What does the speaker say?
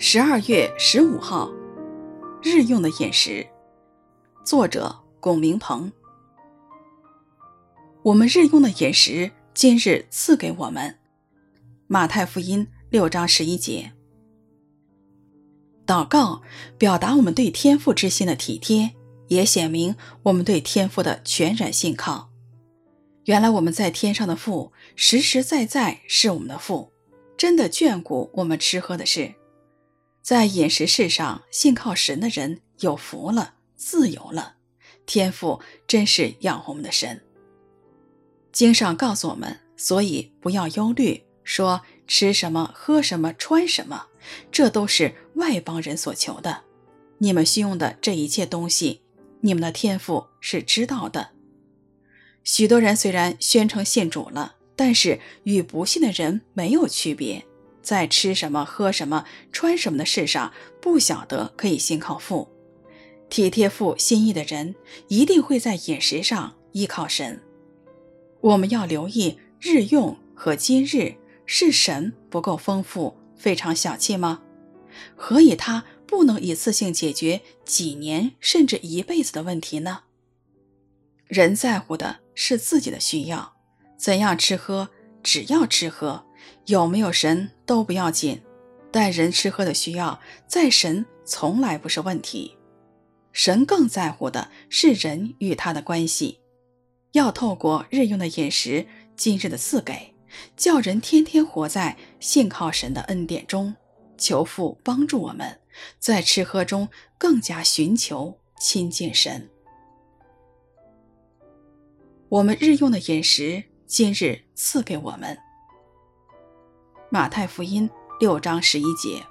十二月十五号，日用的饮食，作者龚明鹏。我们日用的饮食，今日赐给我们。马太福音六章十一节。祷告表达我们对天父之心的体贴，也显明我们对天父的全然信靠。原来我们在天上的父，实实在在是我们的父，真的眷顾我们吃喝的事。在饮食事上信靠神的人有福了，自由了。天父真是养活我们的神。经上告诉我们，所以不要忧虑，说吃什么、喝什么、穿什么，这都是外邦人所求的。你们需用的这一切东西，你们的天父是知道的。许多人虽然宣称信主了，但是与不信的人没有区别。在吃什么、喝什么、穿什么的事上，不晓得可以信靠父，体贴父心意的人，一定会在饮食上依靠神。我们要留意日用和今日，是神不够丰富，非常小气吗？何以他不能一次性解决几年甚至一辈子的问题呢？人在乎的是自己的需要，怎样吃喝，只要吃喝。有没有神都不要紧，但人吃喝的需要，在神从来不是问题。神更在乎的是人与他的关系。要透过日用的饮食，今日的赐给，叫人天天活在信靠神的恩典中，求父帮助我们，在吃喝中更加寻求亲近神。我们日用的饮食，今日赐给我们。马太福音六章十一节。